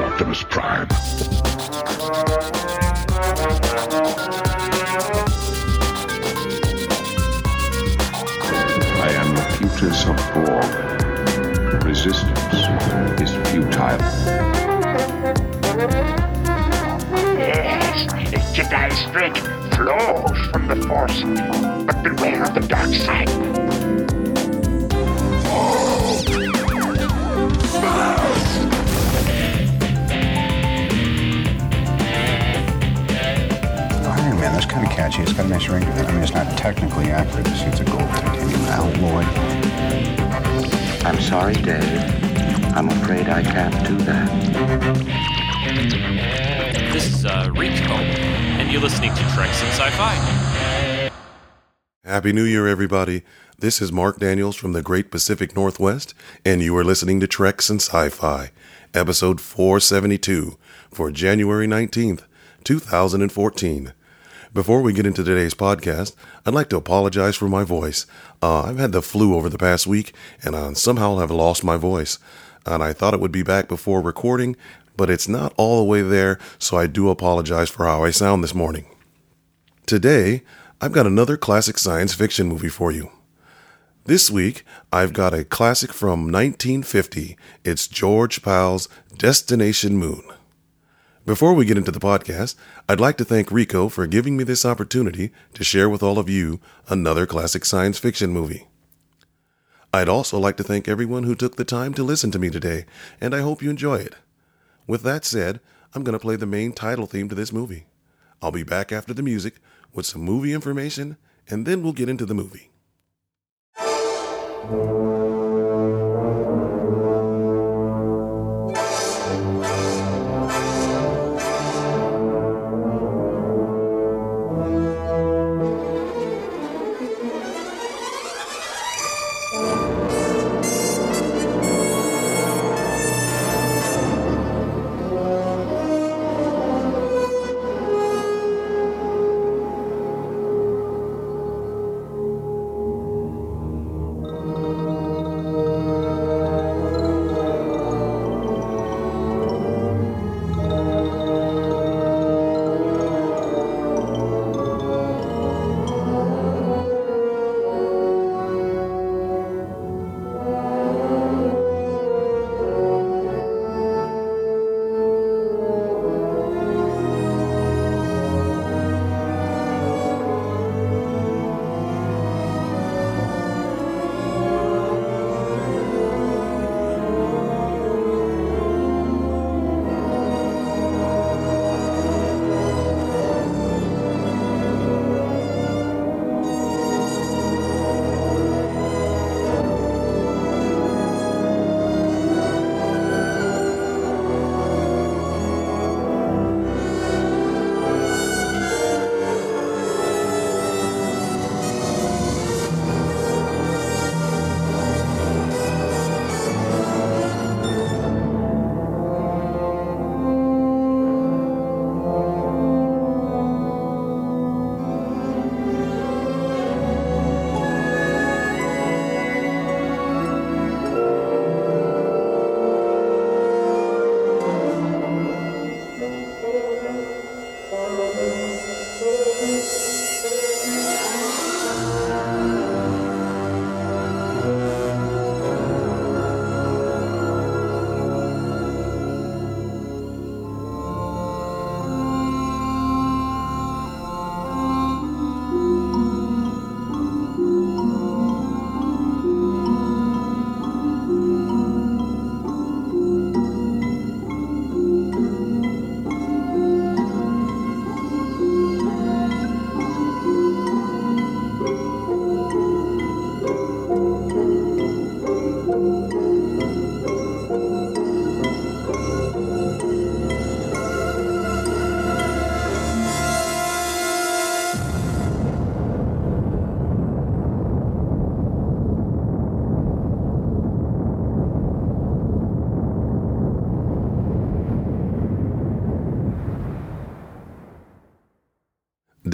Optimus Prime. I am the Locutus of Borg. Resistance is futile. Yes, the Jedi strength flows from the Force, but beware of the dark side. Kind of catchy. It's got a nice ring to it. I mean, it's not technically accurate. The suit's a gold titanium alloy. I'm sorry, Dave. I'm afraid I can't do that. This is uh, Rico, and you're listening to Treks and Sci-Fi. Happy New Year, everybody. This is Mark Daniels from the Great Pacific Northwest, and you are listening to Treks and Sci-Fi, episode 472 for January 19th, 2014. Before we get into today's podcast, I'd like to apologize for my voice. Uh, I've had the flu over the past week, and uh, somehow have lost my voice. And I thought it would be back before recording, but it's not all the way there, so I do apologize for how I sound this morning. Today, I've got another classic science fiction movie for you. This week, I've got a classic from 1950. It's George Pal's Destination Moon. Before we get into the podcast, I'd like to thank Rico for giving me this opportunity to share with all of you another classic science fiction movie. I'd also like to thank everyone who took the time to listen to me today, and I hope you enjoy it. With that said, I'm going to play the main title theme to this movie. I'll be back after the music with some movie information, and then we'll get into the movie.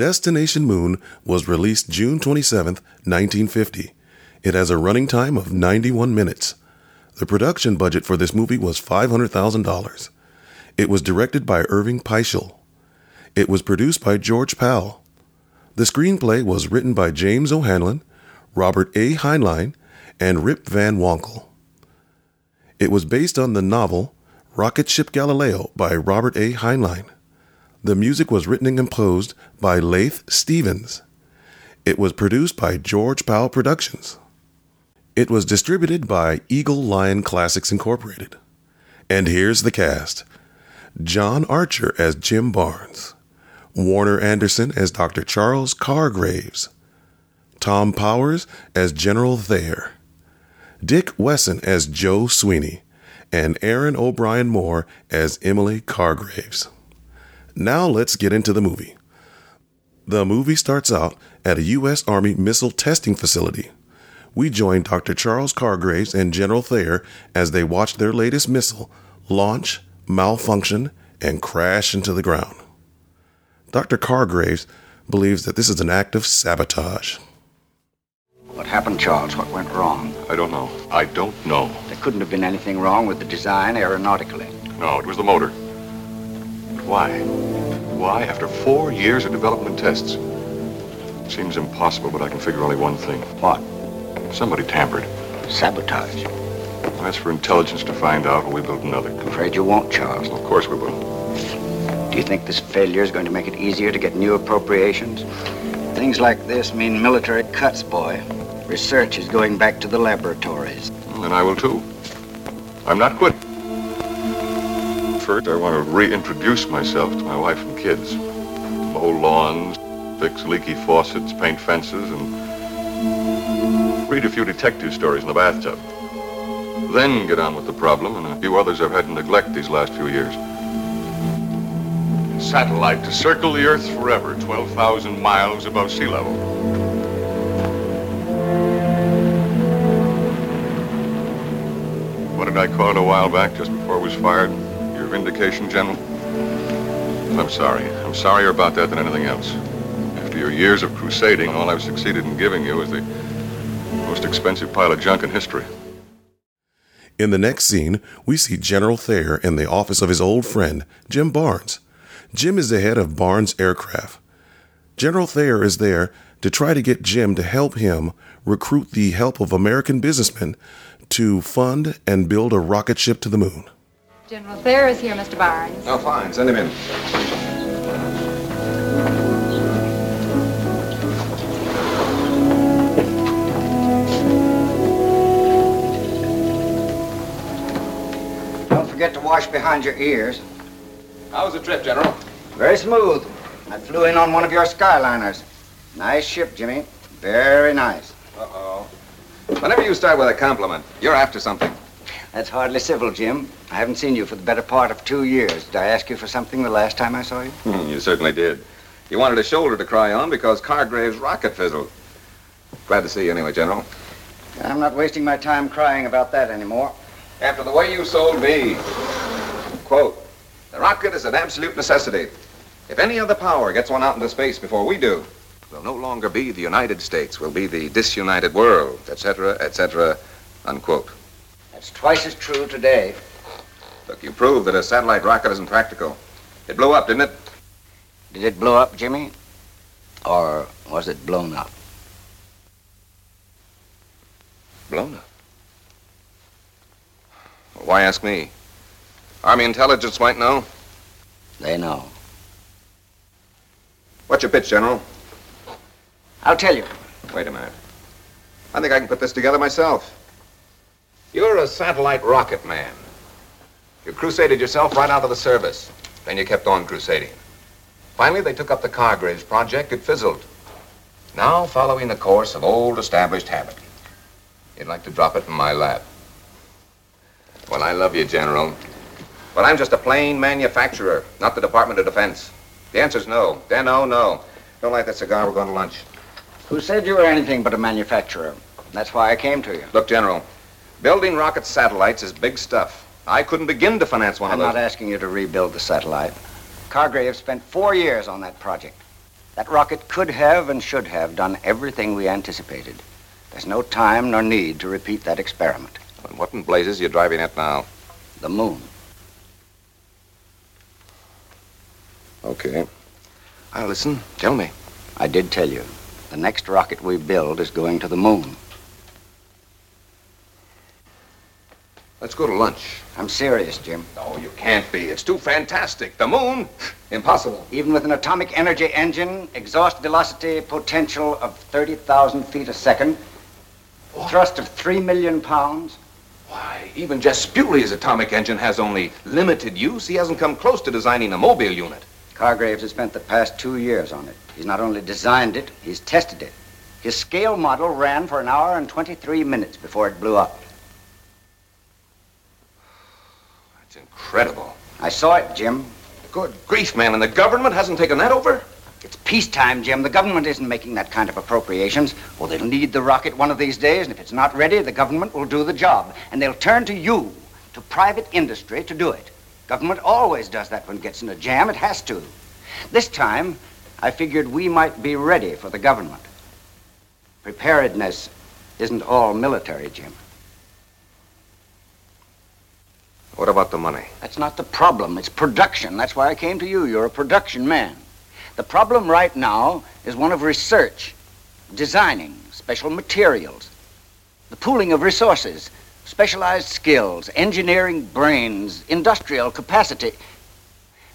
Destination Moon was released June 27, 1950. It has a running time of 91 minutes. The production budget for this movie was $500,000. It was directed by Irving Pichel. It was produced by George Pal. The screenplay was written by James O'Hanlon, Robert A. Heinlein, and Rip Van Ronkel. It was based on the novel Rocket Ship Galileo by Robert A. Heinlein. The music was written and composed by Leith Stevens. It was produced by George Pal Productions. It was distributed by Eagle Lion Classics Incorporated. And here's the cast John Archer as Jim Barnes, Warner Anderson as Dr. Charles Cargraves, Tom Powers as General Thayer, Dick Wesson as Joe Sweeney, and Erin O'Brien Moore as Emily Cargraves. Now let's get into the movie. The movie starts out at a U.S. Army missile testing facility we join Dr. Charles Cargraves and General Thayer as they watch their latest missile launch, malfunction, and crash into the ground. Dr. Cargraves believes that this is an act of sabotage. What happened, Charles? What went wrong? I don't know. I don't know. There couldn't have been anything wrong with the design aeronautically. No, it was the motor. Why? Why, after four years of development tests? Seems impossible, but I can figure only one thing. What? Somebody tampered. Sabotage. Well, that's for intelligence to find out, or we build another. I'm afraid you won't, Charles. Of course we will. Do you think this failure is going to make it easier to get new appropriations? Things like this mean military cuts, boy. Research is going back to the laboratories. And I will too. I'm not quitting. First, I want to reintroduce myself to my wife and kids. Mow lawns, fix leaky faucets, paint fences, and read a few detective stories in the bathtub. Then get on with the problem and a few others I've had to neglect these last few years. Satellite to circle the Earth forever, 12,000 miles above sea level. What did I call it a while back, just before I was fired? Your vindication, General? I'm sorry. I'm sorrier about that than anything else. After your years of crusading, all I've succeeded in giving you is the most expensive pile of junk in history. In the next scene, we see General Thayer in the office of his old friend, Jim Barnes. Jim is the head of Barnes Aircraft. General Thayer is there to try to get Jim to help him recruit the help of American businessmen to fund and build a rocket ship to the moon. General Thayer is here, Mr. Barnes. Oh, fine. Send him in. Don't forget to wash behind your ears. How was the trip, General? Very smooth. I flew in on one of your Skyliners. Nice ship, Jimmy. Very nice. Uh-oh. Whenever you start with a compliment, you're after something. That's hardly civil, Jim. I haven't seen you for the better part of two years. Did I ask you for something the last time I saw you? Hmm, you certainly did. You wanted a shoulder to cry on because Cargrave's rocket fizzled. Glad to see you anyway, General. I'm not wasting my time crying about that anymore. After the way you sold me. Quote, the rocket is an absolute necessity. If any other power gets one out into space before we do, we'll no longer be the United States. We'll be the disunited world, etc., etc., unquote. That's twice as true today. Look, you proved that a satellite rocket isn't practical. It blew up, didn't it? Did it blow up, Jimmy? Or was it blown up? Blown up. Well, why ask me? Army intelligence might know. They know. What's your pitch, General? I'll tell you. Wait a minute. I think I can put this together myself. You're a satellite rocket man. You crusaded yourself right out of the service. Then you kept on crusading. Finally, they took up the Cargraves project. It fizzled. Now, following the course of old established habit, you'd like to drop it in my lap. Well, I love you, General. But I'm just a plain manufacturer, not the Department of Defense. The answer's no. Then, no, no. Don't light that cigar. We're going to lunch. Who said you were anything but a manufacturer? That's why I came to you. Look, General, building rocket satellites is big stuff. I couldn't begin to finance one I'm of those. I'm not asking you to rebuild the satellite. Cargrave spent four years on that project. That rocket could have and should have done everything we anticipated. There's no time nor need to repeat that experiment. And what in blazes are you driving at now? The moon. Okay. Now listen, tell me. I did tell you. The next rocket we build is going to the moon. Let's go to lunch. I'm serious, Jim. No, you can't be. It's too fantastic. The moon? Impossible. Even with an atomic energy engine, exhaust velocity potential of 30,000 feet a second, thrust of 3 million pounds. Why, even Jess Spuley's atomic engine has only limited use. He hasn't come close to designing a mobile unit. Cargraves has spent the past two years on it. He's not only designed it, he's tested it. His scale model ran for an hour and 23 minutes before it blew up. That's incredible. I saw it, Jim. Good grief, man, and the government hasn't taken that over? It's peacetime, Jim. The government isn't making that kind of appropriations. Well, they'll need the rocket one of these days, and if it's not ready, the government will do the job. And they'll turn to you, to private industry, to do it. Government always does that when it gets in a jam. It has to. This time, I figured we might be ready for the government. Preparedness isn't all military, Jim. What about the money? That's not the problem. It's production. That's why I came to you. You're a production man. The problem right now is one of research, designing, special materials, the pooling of resources, specialized skills, engineering brains, industrial capacity.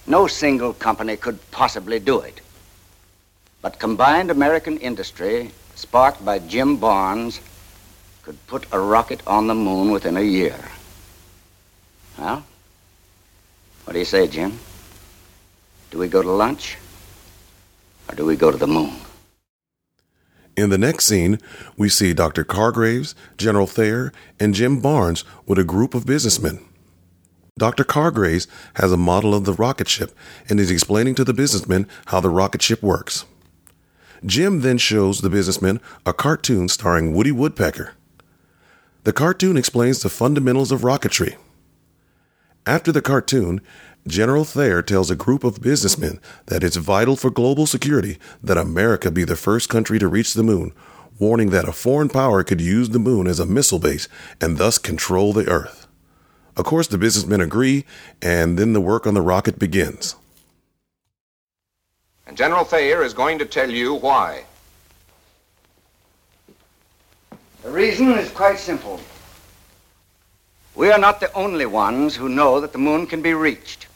No single company could possibly do it. But combined American industry, sparked by Jim Barnes, could put a rocket on the moon within a year. Well, what do you say, Jim? Do we go to lunch? Or do we go to the moon? In the next scene, we see Dr. Cargraves, General Thayer, and Jim Barnes with a group of businessmen. Dr. Cargraves has a model of the rocket ship and is explaining to the businessmen how the rocket ship works. Jim then shows the businessmen a cartoon starring Woody Woodpecker. The cartoon explains the fundamentals of rocketry. After the cartoon, General Thayer tells a group of businessmen that it's vital for global security that America be the first country to reach the moon, warning that a foreign power could use the moon as a missile base and thus control the Earth. Of course, the businessmen agree, and then the work on the rocket begins. And General Thayer is going to tell you why. The reason is quite simple. We are not the only ones who know that the moon can be reached.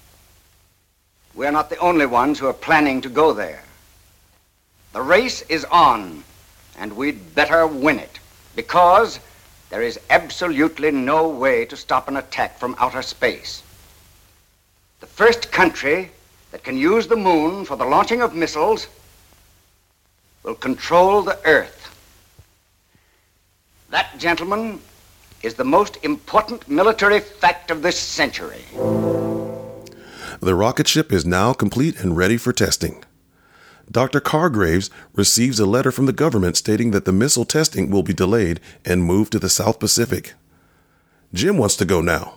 We are not the only ones who are planning to go there. The race is on, and we'd better win it, because there is absolutely no way to stop an attack from outer space. The first country that can use the moon for the launching of missiles will control the Earth. That, gentlemen, is the most important military fact of this century. The rocket ship is now complete and ready for testing. Dr. Cargraves receives a letter from the government stating that the missile testing will be delayed and moved to the South Pacific. Jim wants to go now.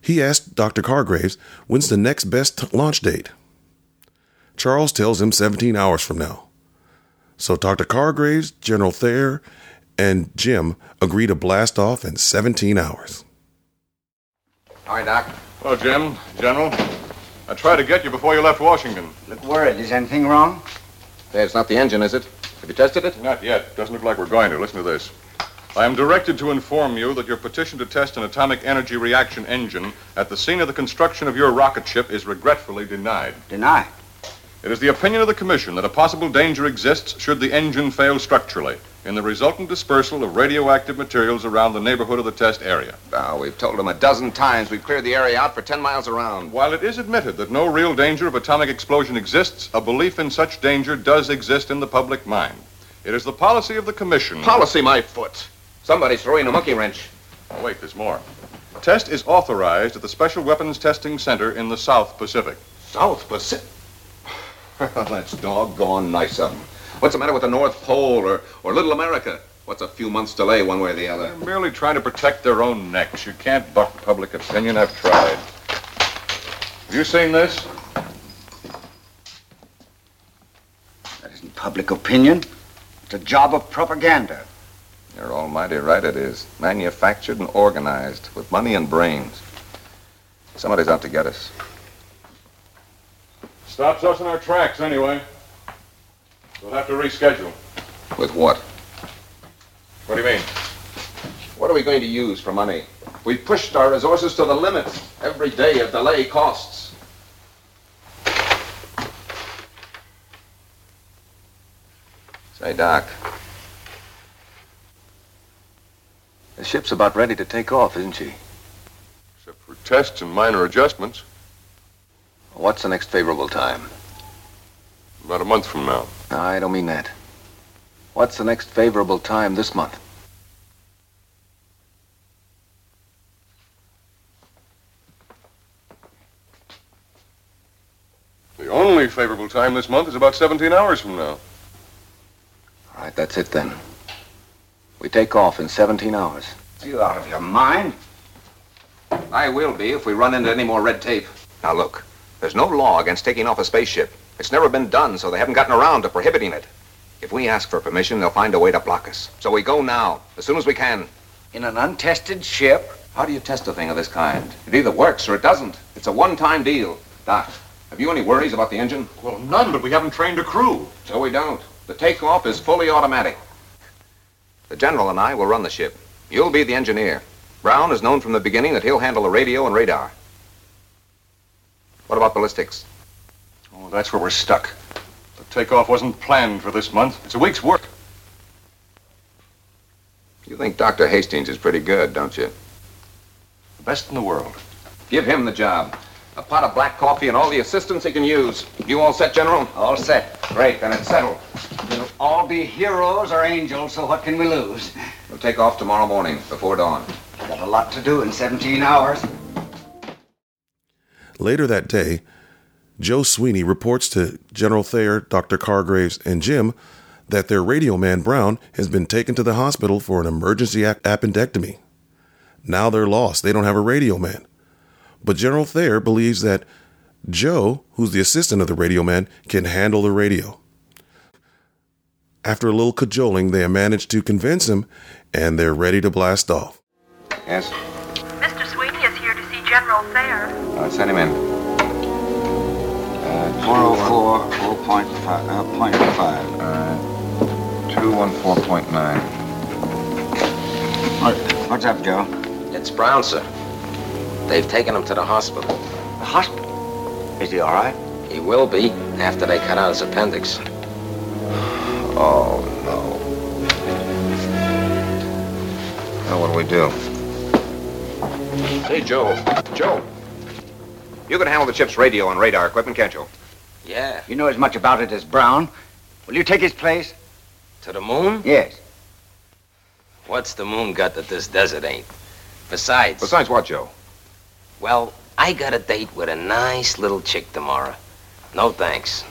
He asked Dr. Cargraves when's the next best launch date. Charles tells him 17 hours from now. So Dr. Cargraves, General Thayer, and Jim agree to blast off in 17 hours. All right, Doc. Well, Jim, General, I tried to get you before you left Washington. Look worried. Is anything wrong? Hey, it's not the engine, is it? Have you tested it? Not yet. Doesn't look like we're going to. Listen to this. I am directed to inform you that your petition to test an atomic energy reaction engine at the scene of the construction of your rocket ship is regretfully denied. Denied? It is the opinion of the Commission that a possible danger exists should the engine fail structurally in the resultant dispersal of radioactive materials around the neighborhood of the test area. Now, we've told them a dozen times we've cleared the area out for 10 miles around. While it is admitted that no real danger of atomic explosion exists, a belief in such danger does exist in the public mind. It is the policy of the Commission. Policy, my foot. Somebody's throwing a monkey wrench. Oh, wait, there's more. Test is authorized at the Special Weapons Testing Center in the South Pacific. South Pacific? That's doggone nice of them. What's the matter with the North Pole or, or Little America? What's a few months delay one way or the other? They're merely trying to protect their own necks. You can't buck public opinion. I've tried. Have you seen this? That isn't public opinion. It's a job of propaganda. You're almighty right it is. Manufactured and organized with money and brains. Somebody's out to get us. Stops us in our tracks, anyway. We'll have to reschedule. With what? What do you mean? What are we going to use for money? We've pushed our resources to the limit. Every day of delay costs. Say, Doc. The ship's about ready to take off, isn't she? Except for tests and minor adjustments. What's the next favorable time? About a month from now. No, I don't mean that. What's the next favorable time this month? The only favorable time this month is about 17 hours from now. All right, that's it then. We take off in 17 hours. You out of your mind? I will be if we run into any more red tape. Now look, there's no law against taking off a spaceship. It's never been done, so they haven't gotten around to prohibiting it. If we ask for permission, they'll find a way to block us. So we go now, as soon as we can. In an untested ship? How do you test a thing of this kind? It either works or it doesn't. It's a one-time deal. Doc, have you any worries about the engine? Well, none, but we haven't trained a crew. So we don't. The takeoff is fully automatic. The general and I will run the ship. You'll be the engineer. Brown has known from the beginning that he'll handle the radio and radar. What about ballistics? Oh, that's where we're stuck. The takeoff wasn't planned for this month. It's a week's work. You think Dr. Hastings is pretty good, don't you? The best in the world. Give him the job. A pot of black coffee and all the assistance he can use. You all set, General? All set. Great, then it's settled. We'll all be heroes or angels, so what can we lose? We'll take off tomorrow morning, before dawn. Got a lot to do in 17 hours. Later that day, Joe Sweeney reports to General Thayer, Dr. Cargraves, and Jim that their radio man Brown has been taken to the hospital for an emergency ap- appendectomy. Now they're lost. They don't have a radio man. But General Thayer believes that Joe, who's the assistant of the radio man, can handle the radio. After a little cajoling, they manage to convince him and they're ready to blast off. Yes? Mr. Sweeney is here to see General Thayer. All right, send him in. Uh, 404, 4.5. Uh, point five. Uh, 214.9. What, what's up, Joe? It's Brown, sir. They've taken him to the hospital. The hospital? Is he all right? He will be after they cut out his appendix. Oh, no. Now, what do we do? Hey, Joe. Joe. You can handle the ship's radio and radar equipment, can't you? Yeah. You know as much about it as Brown. Will you take his place? To the moon? Yes. What's the moon got that this desert ain't? Besides. Besides what, Joe? Well, I got a date with a nice little chick tomorrow. No thanks.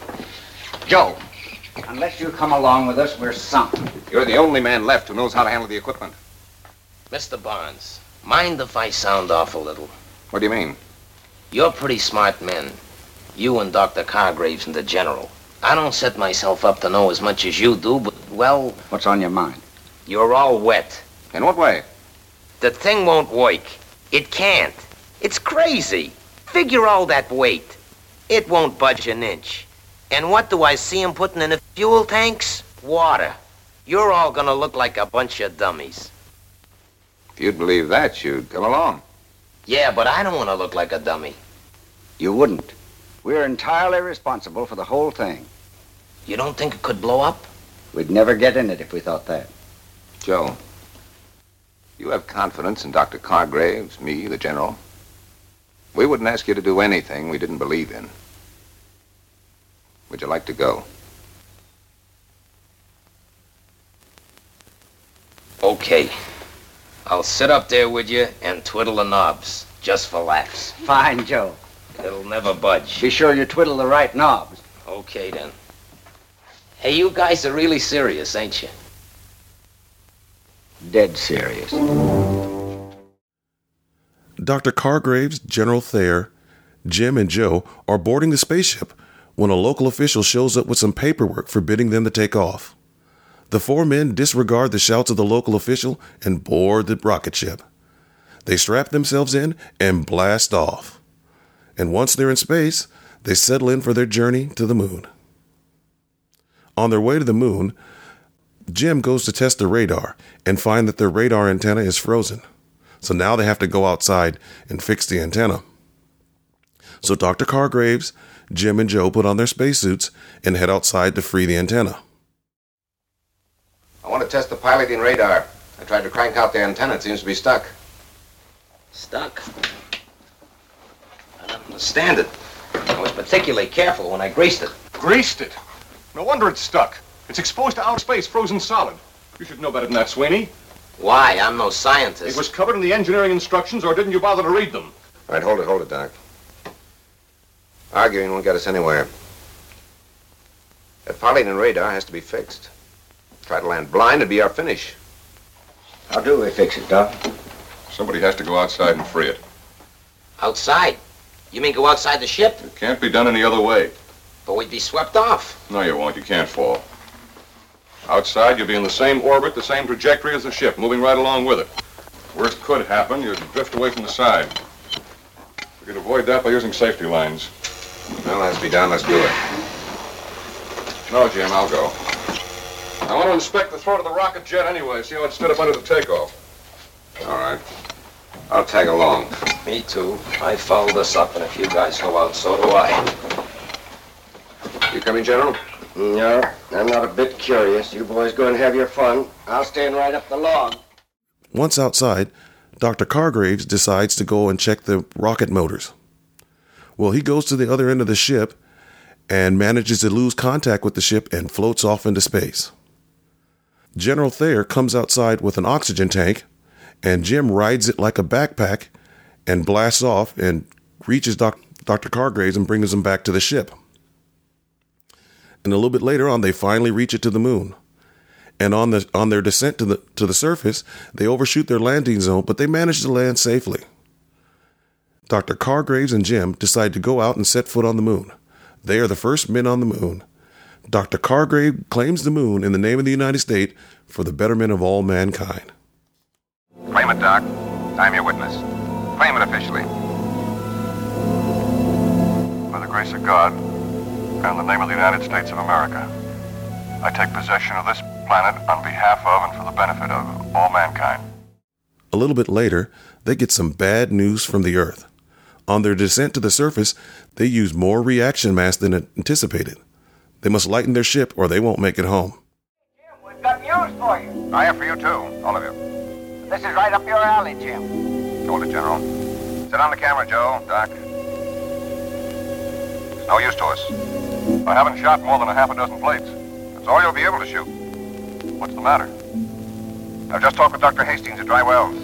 Joe, unless you come along with us, we're sunk. You're the only man left who knows how to handle the equipment. Mr. Barnes, mind if I sound off a little? What do you mean? You're pretty smart men. You and Dr. Cargraves and the General. I don't set myself up to know as much as you do, but, well, What's on your mind? you're all wet. In what way? The thing won't work. It can't. It's crazy. Figure all that weight. It won't budge an inch. And what do I see 'em putting in the fuel tanks? Water. You're all gonna look like a bunch of dummies. If you'd believe that, you'd come along. Yeah, but I don't want to look like a dummy. You wouldn't. We're entirely responsible for the whole thing. You don't think it could blow up? We'd never get in it if we thought that. Joe, you have confidence in Dr. Cargraves, me, the General. We wouldn't ask you to do anything we didn't believe in. Would you like to go? Okay. I'll sit up there with you and twiddle the knobs, just for laughs. Fine, Joe. It'll never budge. Be sure you twiddle the right knobs. Okay, then. Hey, you guys are really serious, ain't you? Dead serious. Dr. Cargraves, General Thayer, Jim, and Joe are boarding the spaceship when a local official shows up with some paperwork forbidding them to take off. The four men disregard the shouts of the local official and board the rocket ship. They strap themselves in and blast off. And once they're in space, they settle in for their journey to the moon. On their way to the moon, Jim goes to test the radar and find that their radar antenna is frozen. So now they have to go outside and fix the antenna. So Dr. Cargraves, Jim, and Joe put on their spacesuits and head outside to free the antenna. I want to test the piloting radar. I tried to crank out the antenna. It seems to be stuck. Stuck? I understand it. I was particularly careful when I greased it. Greased it? No wonder it's stuck. It's exposed to outer space, frozen solid. You should know better than that, Sweeney. Why? I'm no scientist. It was covered in the engineering instructions, or didn't you bother to read them? All right, hold it, hold it, Doc. Arguing won't get us anywhere. That piloting radar has to be fixed. Try to land blind, it'd be our finish. How do we fix it, Doc? Somebody has to go outside and free it. Outside? You mean go outside the ship? It can't be done any other way. But we'd be swept off. No, you won't. You can't fall. Outside, you'll be in the same orbit, the same trajectory as the ship, moving right along with it. Worst could happen, you'd drift away from the side. We could avoid that by using safety lines. Well, has to be done. Let's do it. No, Jim, I'll go. I want to inspect the throat of the rocket jet anyway, see how it stood up under the takeoff. All right. I'll tag along. Me too. I fouled this up, and if you guys go out, so do I. You coming, General? No, I'm not a bit curious. You boys go and have your fun. I'll stand right up the log. Once outside, Dr. Cargraves decides to go and check the rocket motors. Well, he goes to the other end of the ship and manages to lose contact with the ship and floats off into space. General Thayer comes outside with an oxygen tank, and Jim rides it like a backpack and blasts off and reaches doc- Dr. Cargraves and brings him back to the ship. And a little bit later on, they finally reach it to the moon. And on the on their descent to the to the surface, they overshoot their landing zone, but they manage to land safely. Dr. Cargraves and Jim decide to go out and set foot on the moon. They are the first men on the moon. Dr. Cargrave claims the moon in the name of the United States for the betterment of all mankind. Claim it, Doc. I'm your witness. Claim it officially. By the grace of God and the name of the United States of America, I take possession of this planet on behalf of and for the benefit of all mankind. A little bit later, they get some bad news from the Earth. On their descent to the surface, they use more reaction mass than anticipated. They must lighten their ship or they won't make it home. Jim, We've got news for you. I have for you, too. All of you. This is right up your alley, Jim. Hold it, General. Sit on the camera, Joe. Doc. It's no use to us. I haven't shot more than a half a dozen plates. That's all you'll be able to shoot. What's the matter? I've just talked with Dr. Hastings at Dry Wells.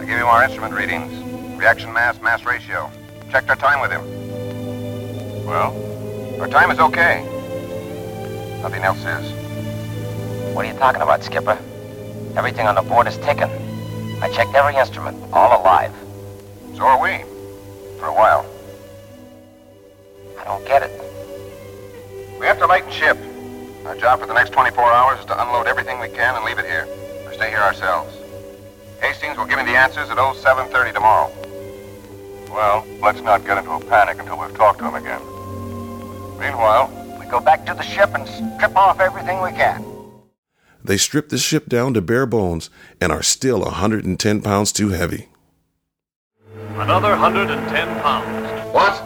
I gave him our instrument readings. Reaction mass, mass ratio. Checked our time with him. Well? Our time is okay. Nothing else is. What are you talking about, Skipper? Everything on the board is ticking. I checked every instrument, all alive. So are we. For a while. I don't get it. We have to lighten ship. Our job for the next 24 hours is to unload everything we can and leave it here. Or stay here ourselves. Hastings will give me the answers at 0730 tomorrow. Well, let's not get into a panic until we've talked to him again. Meanwhile, we go back to the ship and strip off everything we can. They strip the ship down to bare bones and are still 110 pounds too heavy. Another 110 pounds. What?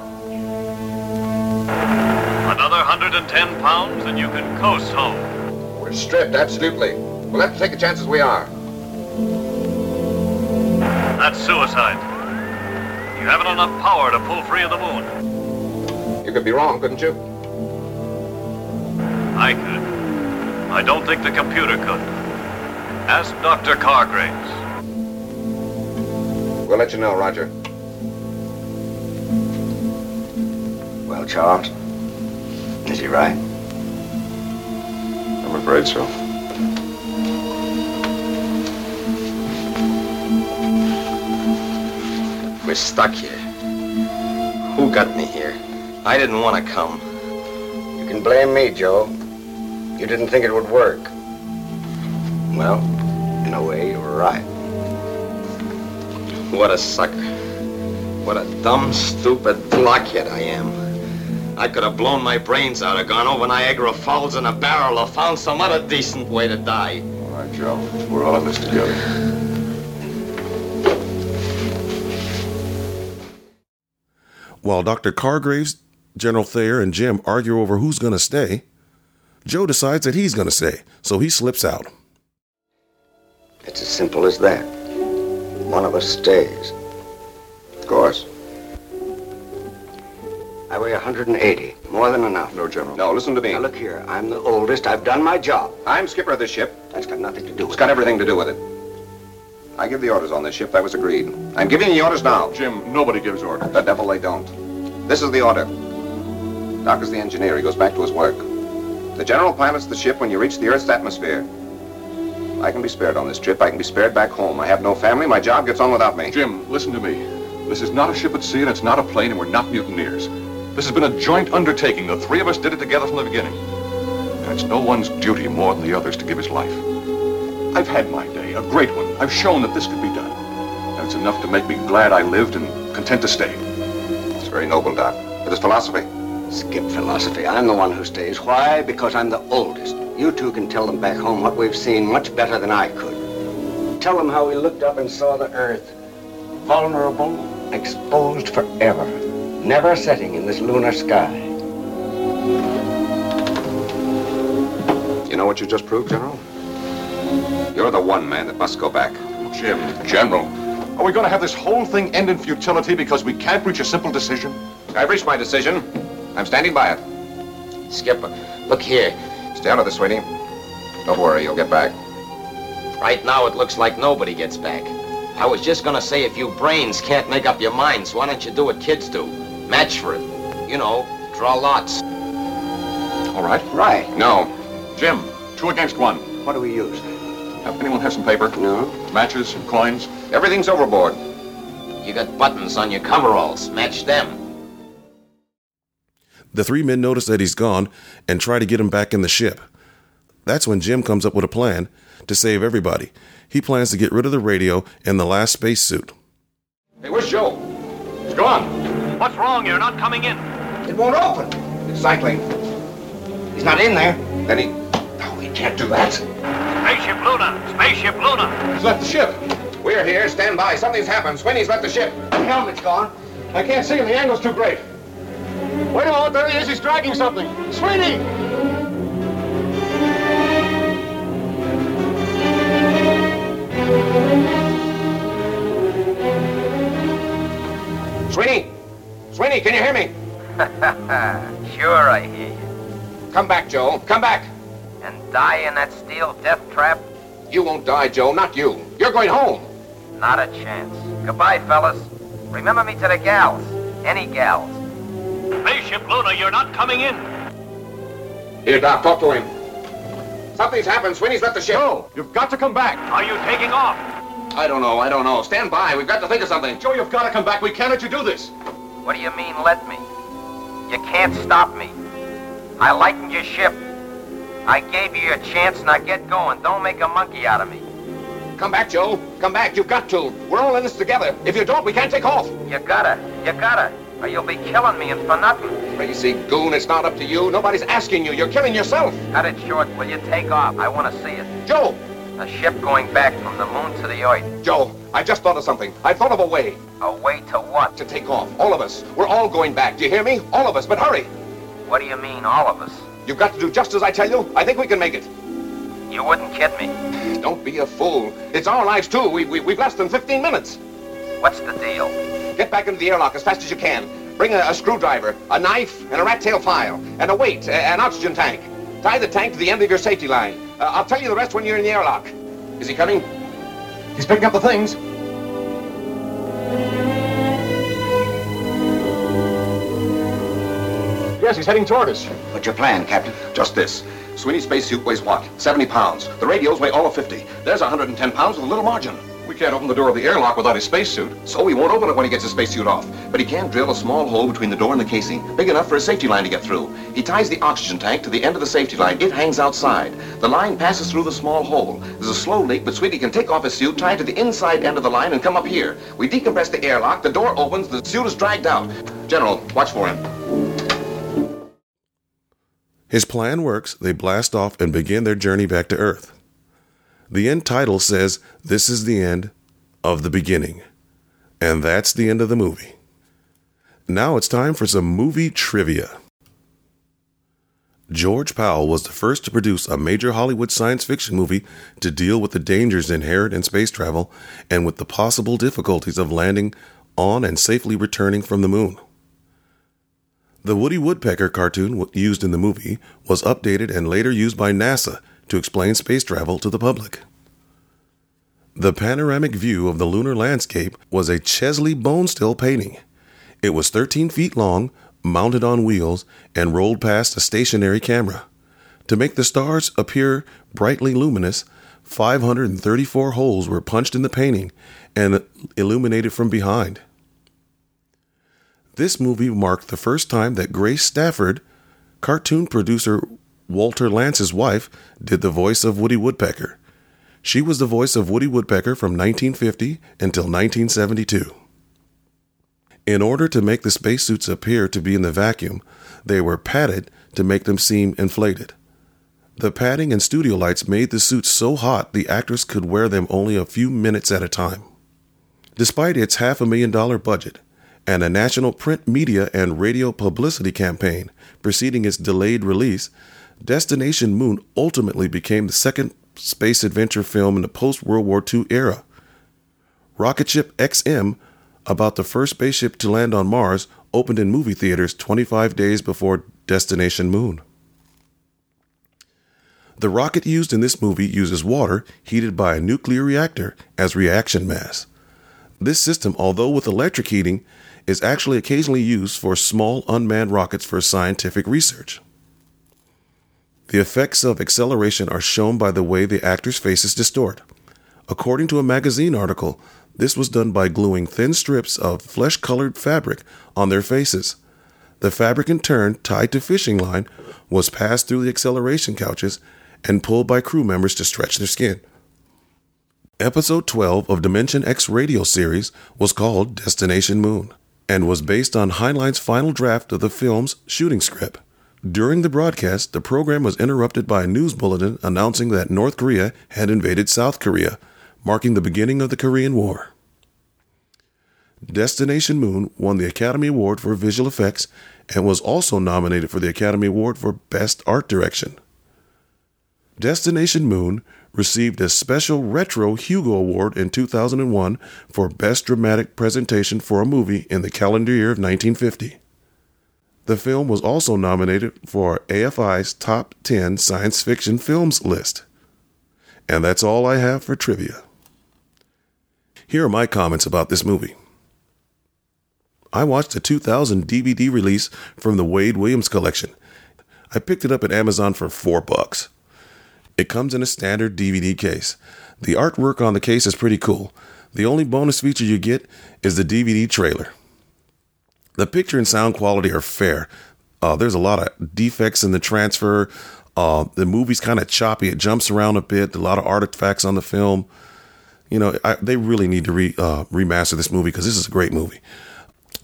Another 110 pounds and you can coast home. We're stripped, absolutely. We'll have to take the chances we are. That's suicide. You haven't enough power to pull free of the moon. You could be wrong, couldn't you? I could. I don't think the computer could. Ask Dr. Cargraves. We'll let you know, Roger. Well, Charles, is he right? I'm afraid so. We're stuck here. Who got me here? I didn't want to come. You can blame me, Joe. You didn't think it would work. Well, in a way, you were right. What a sucker. What a dumb, stupid blockhead I am. I could have blown my brains out or gone over Niagara Falls in a barrel or found some other decent way to die. All right, Joe. We're all in this together. While Dr. Cargraves, General Thayer, and Jim argue over who's going to stay, Joe decides that he's going to say, so he slips out. It's as simple as that. One of us stays. Of course. I weigh 180. More than enough. No, General. No, listen to me. Now, look here. I'm the oldest. I've done my job. I'm skipper of this ship. That's got nothing to do with It's got everything to do with it. I give the orders on this ship. That was agreed. I'm giving you the orders now. Jim, nobody gives orders. The devil they don't. This is the order. Doc is the engineer. He goes back to his work. The general pilots the ship when you reach the Earth's atmosphere. I can be spared on this trip. I can be spared back home. I have no family. My job gets on without me. Jim, listen to me. This is not a ship at sea, and it's not a plane, and we're not mutineers. This has been a joint undertaking. The three of us did it together from the beginning. And it's no one's duty more than the others to give his life. I've had my day, a great one. I've shown that this could be done. And it's enough to make me glad I lived and content to stay. It's very noble, Doc. It's philosophy. Skip philosophy. I'm the one who stays. Why? Because I'm the oldest. You two can tell them back home what we've seen much better than I could. Tell them how we looked up and saw the Earth. Vulnerable, exposed forever. Never setting in this lunar sky. You know what you just proved, General? You're the one man that must go back. Jim, General, are we going to have this whole thing end in futility because we can't reach a simple decision? I've reached my decision. I'm standing by it. Skipper, look here. Stay out of this, Sweeney. Don't worry, you'll get back. Right now it looks like nobody gets back. I was just gonna say if you brains can't make up your minds, why don't you do what kids do? Match for it. You know, draw lots. All right. Right. No. Jim, two against one. What do we use? Have anyone have some paper? No. Matches, coins? Everything's overboard. You got buttons on your coveralls. Match them. The three men notice that he's gone and try to get him back in the ship. That's when Jim comes up with a plan to save everybody. He plans to get rid of the radio and the last spacesuit. Hey, where's Joe? He's gone. What's wrong? You're not coming in. It won't open. It's cycling. He's not in there. Then he... No, he can't do that. Spaceship Luna! Spaceship Luna! He's left the ship. We're here. Stand by. Something's happened. Sweeney's left the ship. The helmet's gone. I can't see him. The angle's too great. Wait a moment. There he is. He's dragging something. Sweeney! Sweeney! Sweeney, can you hear me? sure, I hear you. Come back, Joe. Come back. And die in that steel death trap? You won't die, Joe. Not you. You're going home. Not a chance. Goodbye, fellas. Remember me to the gals. Any gals. Spaceship Luna, you're not coming in. Here, Doc, talk to him. Something's happened. Sweeney's left the ship. No, you've got to come back. Are you taking off? I don't know. I don't know. Stand by. We've got to think of something. Joe, you've got to come back. We can't let you do this. What do you mean, let me? You can't stop me. I lightened your ship. I gave you your chance, now get going. Don't make a monkey out of me. Come back, Joe. Come back. You've got to. We're all in this together. If you don't, we can't take off. You gotta. You gotta. Or you'll be killing me and for nothing. Crazy goon, it's not up to you. Nobody's asking you. You're killing yourself. Cut it short. Will you take off? I want to see it. Joe! A ship going back from the moon to the earth. Joe, I just thought of something. I thought of a way. A way to what? To take off. All of us. We're all going back. Do you hear me? All of us. But hurry. What do you mean, all of us? You've got to do just as I tell you. I think we can make it. You wouldn't kid me. Don't be a fool. It's our lives, too. We, we, we've less than 15 minutes. What's the deal? Get back into the airlock as fast as you can. Bring a, a screwdriver, a knife, and a rat tail file, and a weight, a, an oxygen tank. Tie the tank to the end of your safety line. Uh, I'll tell you the rest when you're in the airlock. Is he coming? He's picking up the things. Yes, he's heading toward us. What's your plan, Captain? Just this. Sweeney's spacesuit weighs what? 70 pounds. The radios weigh all of 50. There's 110 pounds with a little margin. Can't open the door of the airlock without his spacesuit, so he won't open it when he gets his spacesuit off. But he can drill a small hole between the door and the casing, big enough for a safety line to get through. He ties the oxygen tank to the end of the safety line. It hangs outside. The line passes through the small hole. There's a slow leak, but Sweeney can take off his suit, tie it to the inside end of the line, and come up here. We decompress the airlock, the door opens, the suit is dragged out. General, watch for him. His plan works, they blast off and begin their journey back to Earth. The end title says, This is the end of the beginning. And that's the end of the movie. Now it's time for some movie trivia. George Pal was the first to produce a major Hollywood science fiction movie to deal with the dangers inherent in space travel and with the possible difficulties of landing on and safely returning from the moon. The Woody Woodpecker cartoon used in the movie was updated and later used by NASA to explain space travel to the public. The panoramic view of the lunar landscape was a Chesley Bonestell painting. It was 13 feet long, mounted on wheels, and rolled past a stationary camera. To make the stars appear brightly luminous, 534 holes were punched in the painting and illuminated from behind. This movie marked the first time that Grace Stafford, cartoon producer Walter Lantz's wife, did the voice of Woody Woodpecker. She was the voice of Woody Woodpecker from 1950 until 1972. In order to make the spacesuits appear to be in the vacuum, they were padded to make them seem inflated. The padding and studio lights made the suits so hot the actors could wear them only a few minutes at a time. Despite its half a million dollar budget and a national print media and radio publicity campaign preceding its delayed release, Destination Moon ultimately became the second space adventure film in the post World War II era. Rocket Ship XM, about the first spaceship to land on Mars, opened in movie theaters 25 days before Destination Moon. The rocket used in this movie uses water heated by a nuclear reactor as reaction mass. This system, although with electric heating, is actually occasionally used for small unmanned rockets for scientific research. The effects of acceleration are shown by the way the actors' faces distort. According to a magazine article, this was done by gluing thin strips of flesh colored fabric on their faces. The fabric, in turn, tied to fishing line, was passed through the acceleration couches and pulled by crew members to stretch their skin. Episode 12 of Dimension X radio series was called Destination Moon and was based on Heinlein's final draft of the film's shooting script. During the broadcast, the program was interrupted by a news bulletin announcing that North Korea had invaded South Korea, marking the beginning of the Korean War. Destination Moon won the Academy Award for Visual Effects and was also nominated for the Academy Award for Best Art Direction. Destination Moon received a special Retro Hugo Award in 2001 for Best Dramatic Presentation for a Movie in the calendar year of 1950. The film was also nominated for AFI's Top 10 Science Fiction Films list. And that's all I have for trivia. Here are my comments about this movie. I watched a 2000 DVD release from the Wade Williams collection. I picked it up at Amazon for 4 bucks. It comes in a standard DVD case. The artwork on the case is pretty cool. The only bonus feature you get is the DVD trailer. The picture and sound quality are fair. Uh, there's a lot of defects in the transfer. Uh, the movie's kind of choppy. It jumps around a bit. A lot of artifacts on the film. You know, I, they really need to re, uh, remaster this movie because this is a great movie.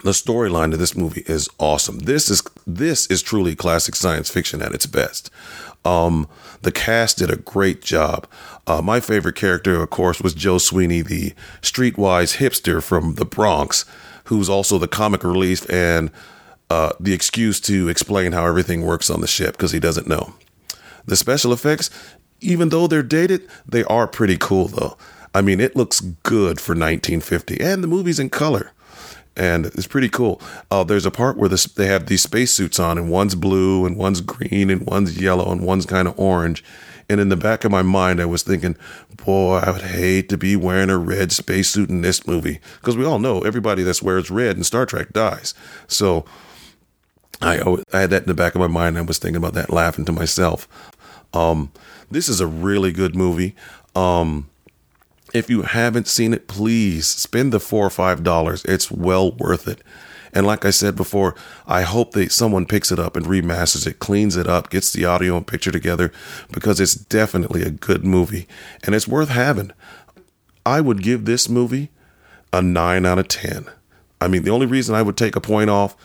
The storyline of this movie is awesome. This is this is truly classic science fiction at its best. Um, the cast did a great job. Uh, my favorite character, of course, was Joe Sweeney, the streetwise hipster from the Bronx, who's also the comic relief and uh, the excuse to explain how everything works on the ship because he doesn't know. The special effects, even though they're dated, they are pretty cool though. I mean, it looks good for 1950, and the movie's in color and it's pretty cool. Uh, there's a part where they have these spacesuits on, and one's blue, and one's green, and one's yellow, and one's kind of orange. And in the back of my mind, I was thinking, boy, I would hate to be wearing a red spacesuit in this movie. Because we all know everybody that wears red in Star Trek dies. So I, I had that in the back of my mind. I was thinking about that, laughing to myself. Um, this is a really good movie. Um, If you haven't seen it, please spend the four or five dollars. It's well worth it. And like I said before, I hope that someone picks it up and remasters it, cleans it up, gets the audio and picture together because it's definitely a good movie and it's worth having. I would give this movie a 9 out of 10. I mean, the only reason I would take a point off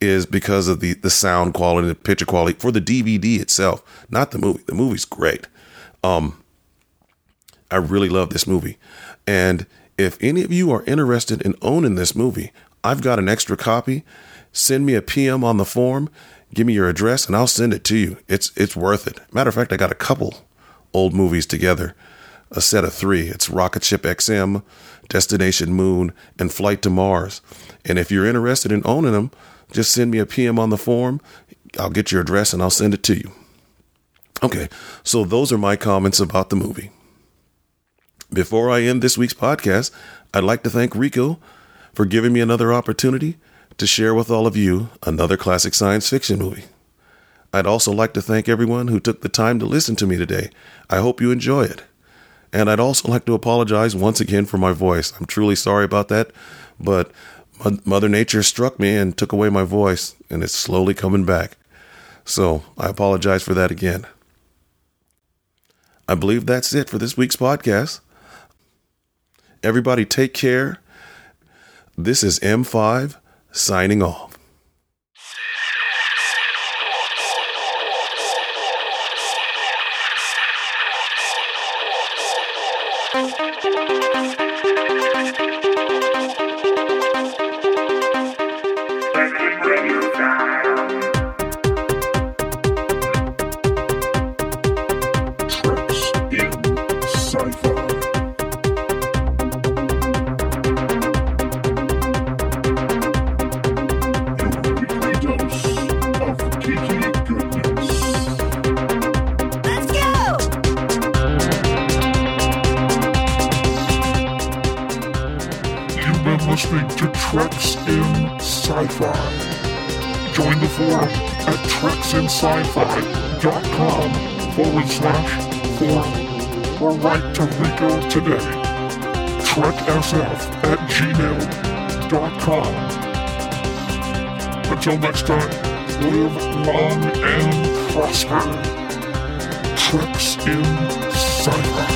is because of the, the sound quality, the picture quality for the DVD itself, not the movie. The movie's great. Um, I really love this movie. And if any of you are interested in owning this movie, I've got an extra copy. Send me a PM on the form. Give me your address and I'll send it to you. It's it's worth it. Matter of fact, I got a couple old movies together. A set of three. It's Rocket Ship XM, Destination Moon, and Flight to Mars. And if you're interested in owning them, just send me a PM on the form. I'll get your address and I'll send it to you. Okay, so those are my comments about the movie. Before I end this week's podcast, I'd like to thank Rico for giving me another opportunity to share with all of you another classic science fiction movie. I'd also like to thank everyone who took the time to listen to me today. I hope you enjoy it. And I'd also like to apologize once again for my voice. I'm truly sorry about that, but Mother Nature struck me and took away my voice, and it's slowly coming back. So I apologize for that again. I believe that's it for this week's podcast. Everybody take care this is M5 signing off. listening today. TrekSF at gmail.com. Until next time, live long and prosper. Treks in Sci-Fi.